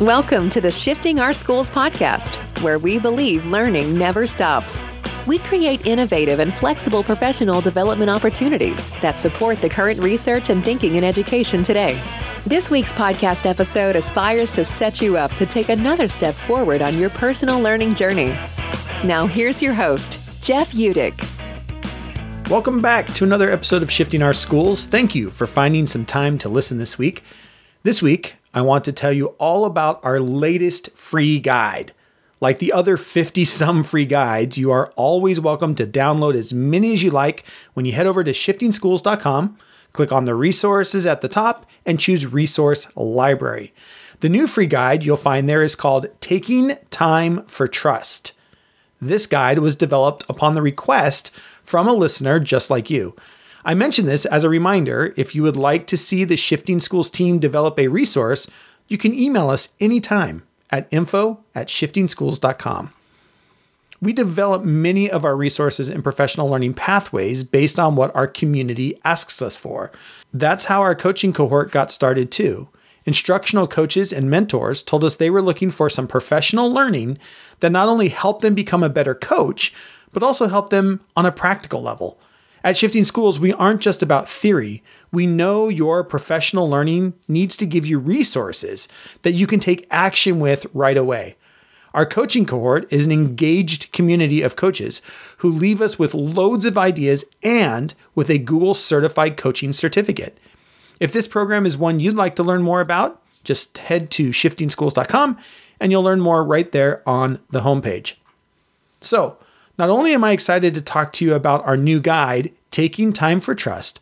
Welcome to the Shifting Our Schools podcast, where we believe learning never stops. We create innovative and flexible professional development opportunities that support the current research and thinking in education today. This week's podcast episode aspires to set you up to take another step forward on your personal learning journey. Now, here's your host, Jeff Utecht. Welcome back to another episode of Shifting Our Schools. Thank you for finding some time to listen this week. This week, I want to tell you all about our latest free guide. Like the other 50 some free guides, you are always welcome to download as many as you like when you head over to shiftingschools.com, click on the resources at the top, and choose Resource Library. The new free guide you'll find there is called Taking Time for Trust. This guide was developed upon the request from a listener just like you. I mention this as a reminder if you would like to see the Shifting Schools team develop a resource, you can email us anytime at info at shiftingschools.com. We develop many of our resources and professional learning pathways based on what our community asks us for. That's how our coaching cohort got started too. Instructional coaches and mentors told us they were looking for some professional learning that not only helped them become a better coach, but also helped them on a practical level. At Shifting Schools, we aren't just about theory. We know your professional learning needs to give you resources that you can take action with right away. Our coaching cohort is an engaged community of coaches who leave us with loads of ideas and with a Google certified coaching certificate. If this program is one you'd like to learn more about, just head to shiftingschools.com and you'll learn more right there on the homepage. So, not only am I excited to talk to you about our new guide, Taking Time for Trust,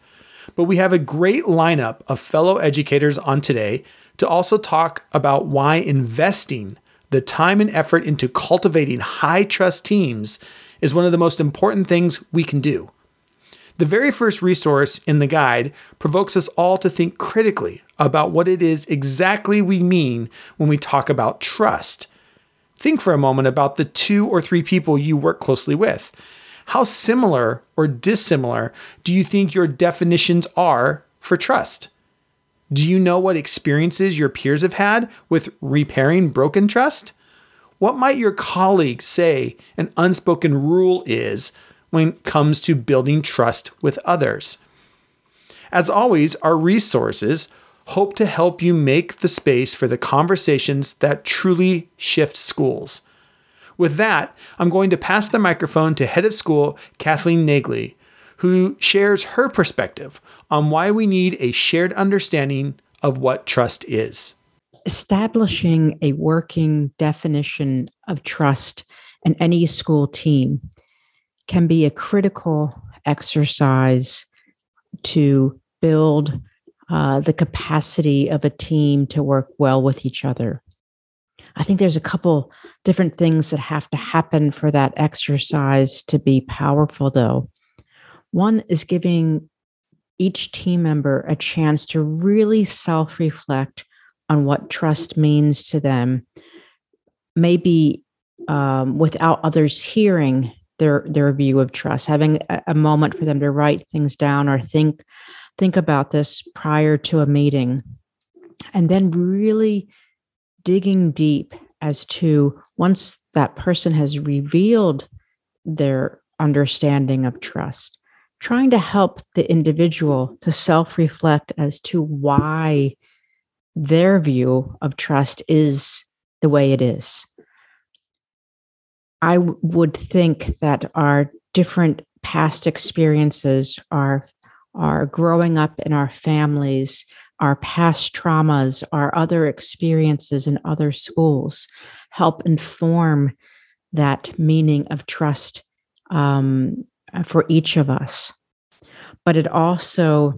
but we have a great lineup of fellow educators on today to also talk about why investing the time and effort into cultivating high trust teams is one of the most important things we can do. The very first resource in the guide provokes us all to think critically about what it is exactly we mean when we talk about trust. Think for a moment about the two or three people you work closely with. How similar or dissimilar do you think your definitions are for trust? Do you know what experiences your peers have had with repairing broken trust? What might your colleagues say an unspoken rule is when it comes to building trust with others? As always, our resources hope to help you make the space for the conversations that truly shift schools. With that, I'm going to pass the microphone to head of school Kathleen Nagley, who shares her perspective on why we need a shared understanding of what trust is. Establishing a working definition of trust in any school team can be a critical exercise to build uh, the capacity of a team to work well with each other. I think there's a couple different things that have to happen for that exercise to be powerful, though. One is giving each team member a chance to really self reflect on what trust means to them, maybe um, without others hearing their their view of trust, having a, a moment for them to write things down or think think about this prior to a meeting and then really digging deep as to once that person has revealed their understanding of trust trying to help the individual to self-reflect as to why their view of trust is the way it is. I w- would think that our different past experiences, our our growing up in our families, our past traumas, our other experiences in other schools help inform that meaning of trust um, for each of us. But it also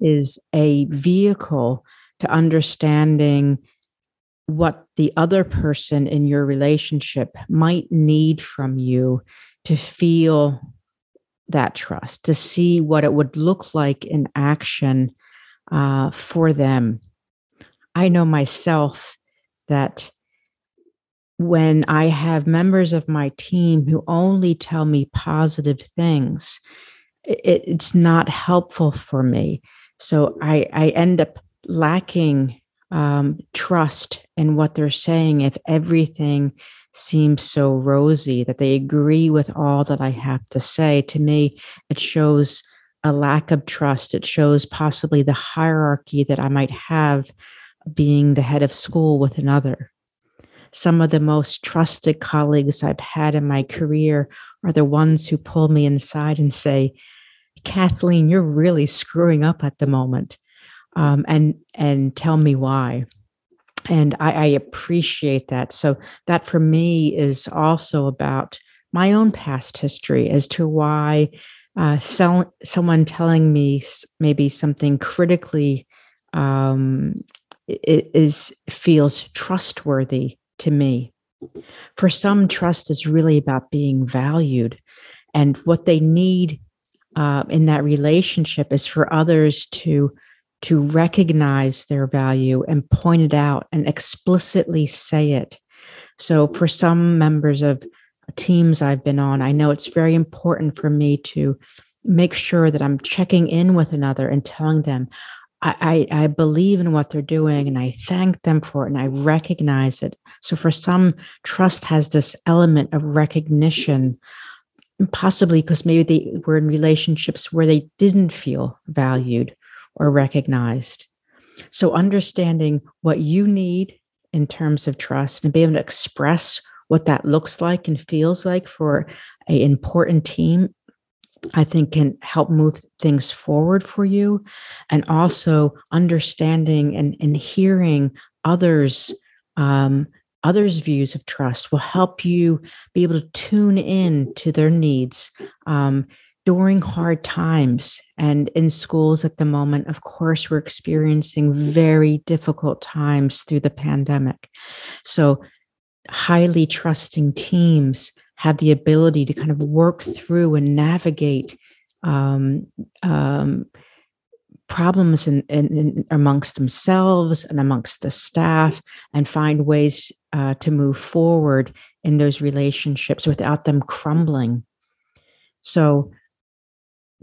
is a vehicle to understanding what the other person in your relationship might need from you to feel that trust, to see what it would look like in action uh, for them. I know myself that when I have members of my team who only tell me positive things, it, it's not helpful for me. So I, I end up lacking um, trust in what they're saying if everything seems so rosy that they agree with all that I have to say. To me, it shows a lack of trust. It shows possibly the hierarchy that I might have being the head of school with another. Some of the most trusted colleagues I've had in my career are the ones who pull me inside and say, Kathleen, you're really screwing up at the moment. Um, and and tell me why and I, I, appreciate that so that for me is also about my own past history as to why uh, so, someone telling me maybe something critically um, is feels trustworthy to me. For some, trust is really about being valued, and what they need uh, in that relationship is for others to to recognize their value and point it out and explicitly say it. So, for some members of teams I've been on, I know it's very important for me to make sure that I'm checking in with another and telling them, I, I, I, believe in what they're doing and I thank them for it and I recognize it. So for some, trust has this element of recognition, possibly because maybe they were in relationships where they didn't feel valued or recognized. So understanding what you need in terms of trust and be able to express what that looks like and feels like for an important team I think can help move things forward for you. And also understanding and, and hearing others, um, others' views of trust will help you be able to tune in to their needs um, during hard times. And in schools at the moment, of course, we're experiencing very difficult times through the pandemic. So highly trusting teams have the ability to kind of work through and navigate um, um, problems in, in, in, amongst themselves and amongst the staff and find ways uh, to move forward in those relationships without them crumbling. So,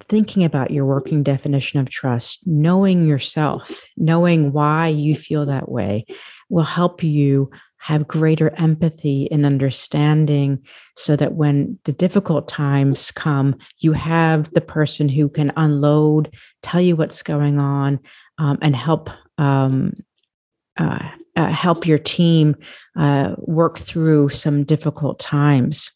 thinking about your working definition of trust, knowing yourself, knowing why you feel that way will help you have greater empathy and understanding so that when the difficult times come, you have the person who can unload, tell you what's going on, um, and help. Um, uh, uh, help your team uh, work through some difficult times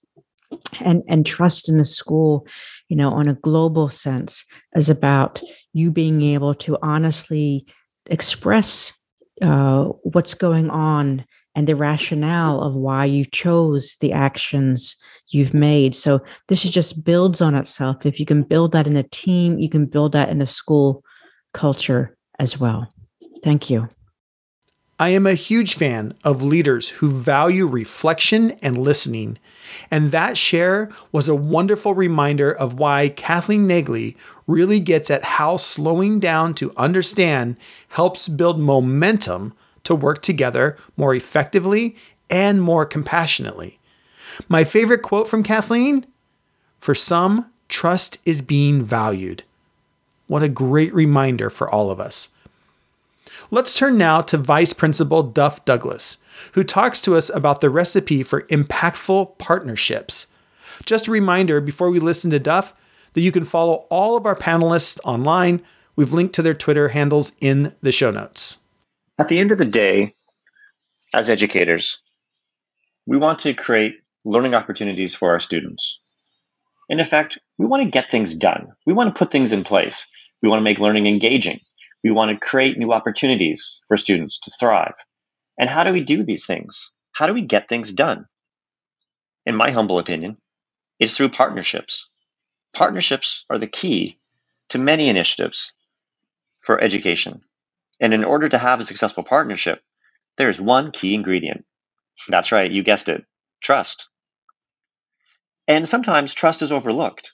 and and trust in the school you know on a global sense is about you being able to honestly express uh, what's going on and the rationale of why you chose the actions you've made. So this just builds on itself. If you can build that in a team, you can build that in a school culture as well. Thank you. I am a huge fan of leaders who value reflection and listening. And that share was a wonderful reminder of why Kathleen Nagley really gets at how slowing down to understand helps build momentum to work together more effectively and more compassionately. My favorite quote from Kathleen For some, trust is being valued. What a great reminder for all of us. Let's turn now to Vice Principal Duff Douglas, who talks to us about the recipe for impactful partnerships. Just a reminder before we listen to Duff that you can follow all of our panelists online. We've linked to their Twitter handles in the show notes. At the end of the day, as educators, we want to create learning opportunities for our students. In effect, we want to get things done. We want to put things in place. We want to make learning engaging. We want to create new opportunities for students to thrive. And how do we do these things? How do we get things done? In my humble opinion, it's through partnerships. Partnerships are the key to many initiatives for education. And in order to have a successful partnership, there's one key ingredient. That's right, you guessed it trust. And sometimes trust is overlooked.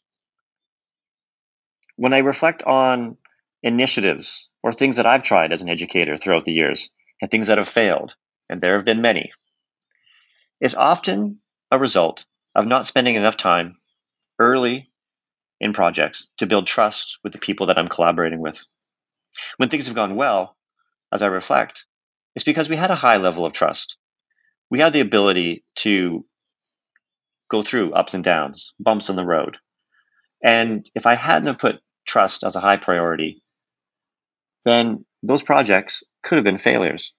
When I reflect on initiatives or things that I've tried as an educator throughout the years and things that have failed, and there have been many, it's often a result of not spending enough time early in projects to build trust with the people that I'm collaborating with. When things have gone well, as I reflect, it's because we had a high level of trust. We had the ability to go through ups and downs, bumps in the road. And if I hadn't have put trust as a high priority, then those projects could have been failures.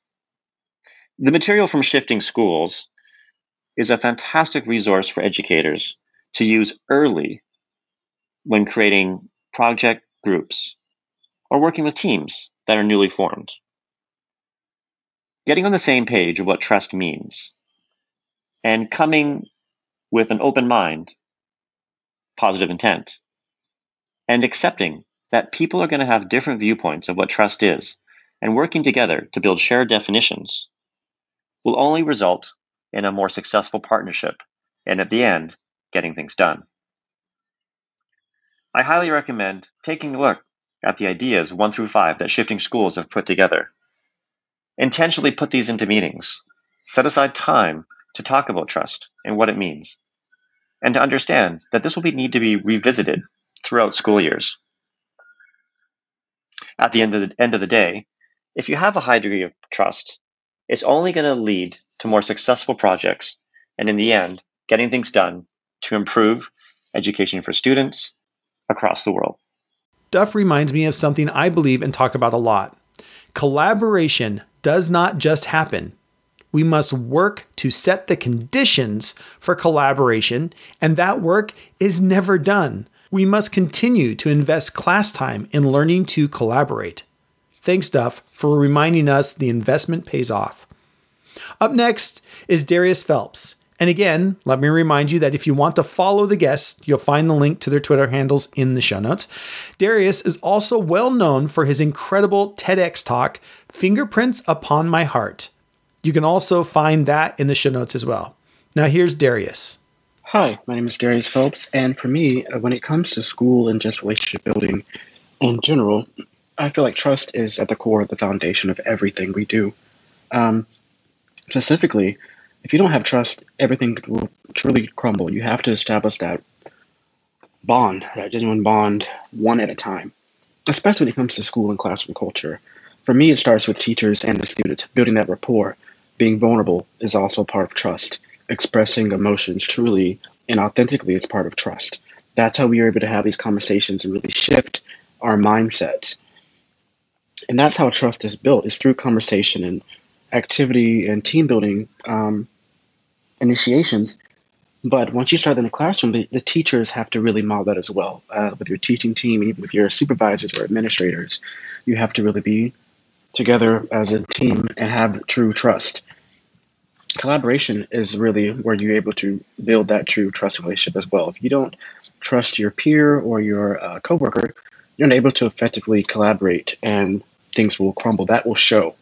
The material from Shifting Schools is a fantastic resource for educators to use early when creating project groups or working with teams that are newly formed. Getting on the same page of what trust means and coming with an open mind, positive intent, and accepting that people are going to have different viewpoints of what trust is and working together to build shared definitions will only result in a more successful partnership and at the end, getting things done. I highly recommend taking a look at the ideas one through five that shifting schools have put together. Intentionally put these into meetings. Set aside time to talk about trust and what it means, and to understand that this will be, need to be revisited throughout school years. At the end of the, end of the day, if you have a high degree of trust, it's only going to lead to more successful projects, and in the end, getting things done to improve education for students across the world. Duff reminds me of something I believe and talk about a lot. Collaboration does not just happen. We must work to set the conditions for collaboration, and that work is never done. We must continue to invest class time in learning to collaborate. Thanks, Duff, for reminding us the investment pays off. Up next is Darius Phelps. And again, let me remind you that if you want to follow the guests, you'll find the link to their Twitter handles in the show notes. Darius is also well known for his incredible TEDx talk, Fingerprints Upon My Heart. You can also find that in the show notes as well. Now, here's Darius. Hi, my name is Darius Phelps, and for me, uh, when it comes to school and just relationship building in general, I feel like trust is at the core of the foundation of everything we do. Um, specifically, if you don't have trust, everything will truly crumble. You have to establish that bond, that genuine bond, one at a time, especially when it comes to school and classroom culture. For me, it starts with teachers and the students, building that rapport. Being vulnerable is also part of trust. Expressing emotions truly and authentically is part of trust. That's how we are able to have these conversations and really shift our mindsets. And that's how trust is built, is through conversation and activity and team building um, initiations. But once you start in the classroom, the, the teachers have to really model that as well. Uh, with your teaching team, even with your supervisors or administrators, you have to really be together as a team and have true trust. Collaboration is really where you're able to build that true trust relationship as well. If you don't trust your peer or your uh, coworker, you're not able to effectively collaborate and things will crumble. That will show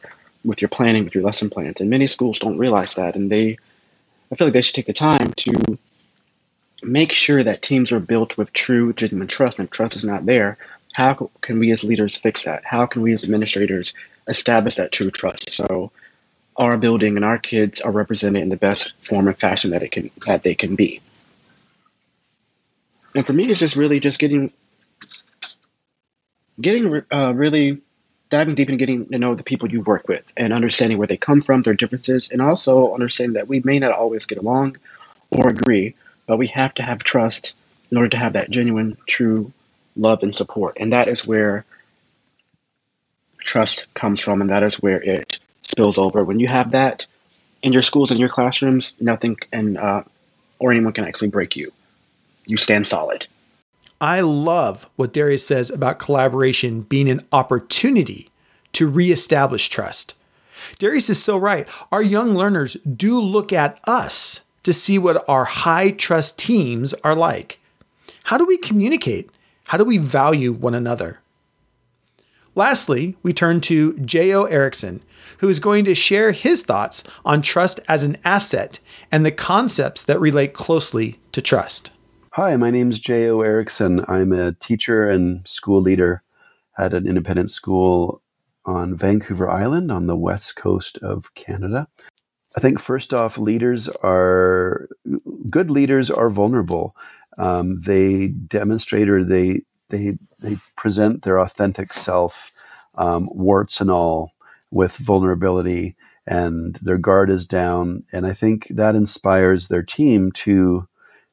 with your planning, with your lesson plans. And many schools don't realize that, and they, I feel like they should take the time to make sure that teams are built with true, genuine trust. And if trust is not there, how can we as leaders fix that? How can we as administrators establish that true trust? So our building and our kids are represented in the best form and fashion that it can that they can be. And for me, it's just really just getting getting uh, really diving deep and getting to know the people you work with and understanding where they come from, their differences, and also understanding that we may not always get along or agree, but we have to have trust in order to have that genuine, true love and support. And that is where trust comes from, and that is where it spills over. When you have that in your schools and your classrooms, nothing and uh, or anyone can actually break you. You stand solid. I love what Darius says about collaboration being an opportunity to reestablish trust. Darius is so right. Our young learners do look at us to see what our high trust teams are like. How do we communicate? How do we value one another? Lastly, we turn to J.O. Erickson, who is going to share his thoughts on trust as an asset and the concepts that relate closely to trust. Hi, my name is J.O. Erickson. I'm a teacher and school leader at an independent school on Vancouver Island on the west coast of Canada. I think first off, leaders are good leaders are vulnerable. Um, they demonstrate or they they they present their authentic self, um, warts and all. With vulnerability and their guard is down. And I think that inspires their team to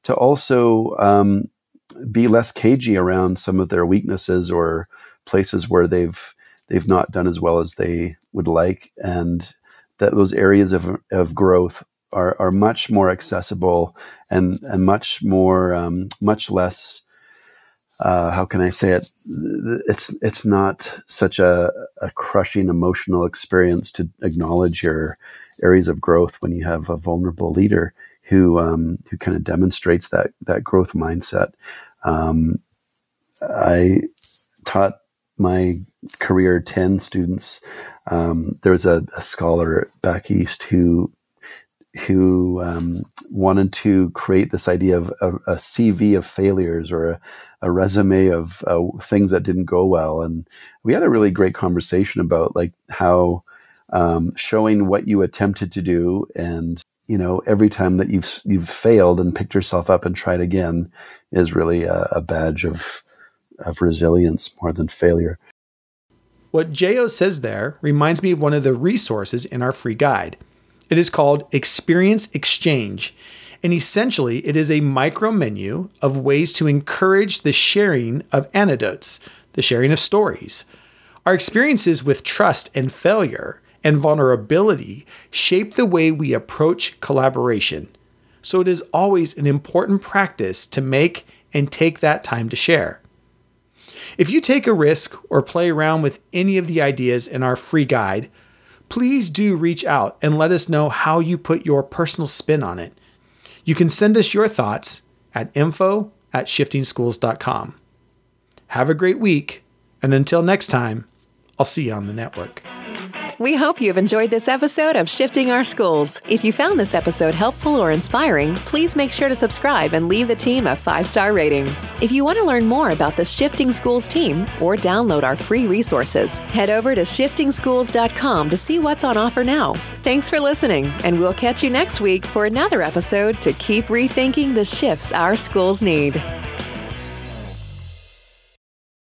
to also um, be less cagey around some of their weaknesses or places where they've they've not done as well as they would like, and that those areas of of growth are are much more accessible and and much more um, much less. Uh, how can I say it? It's it's not such a, a crushing emotional experience to acknowledge your areas of growth when you have a vulnerable leader who um, who kind of demonstrates that that growth mindset. Um, I taught my career 10 students. Um, there was a, a, scholar back east who who um, wanted to create this idea of a, a CV of failures or a, a resume of uh, things that didn't go well, and we had a really great conversation about like how um, showing what you attempted to do and you know every time that you've you've failed and picked yourself up and tried again is really a, a badge of of resilience more than failure. What Jo says there reminds me of one of the resources in our free guide. It is called Experience Exchange, and essentially it is a micro menu of ways to encourage the sharing of anecdotes, the sharing of stories. Our experiences with trust and failure and vulnerability shape the way we approach collaboration. So it is always an important practice to make and take that time to share. If you take a risk or play around with any of the ideas in our free guide, please do reach out and let us know how you put your personal spin on it. You can send us your thoughts at info at shiftingschools.com. Have a great week, and until next time, I'll see you on the network. We hope you've enjoyed this episode of Shifting Our Schools. If you found this episode helpful or inspiring, please make sure to subscribe and leave the team a five star rating. If you want to learn more about the Shifting Schools team or download our free resources, head over to shiftingschools.com to see what's on offer now. Thanks for listening, and we'll catch you next week for another episode to keep rethinking the shifts our schools need.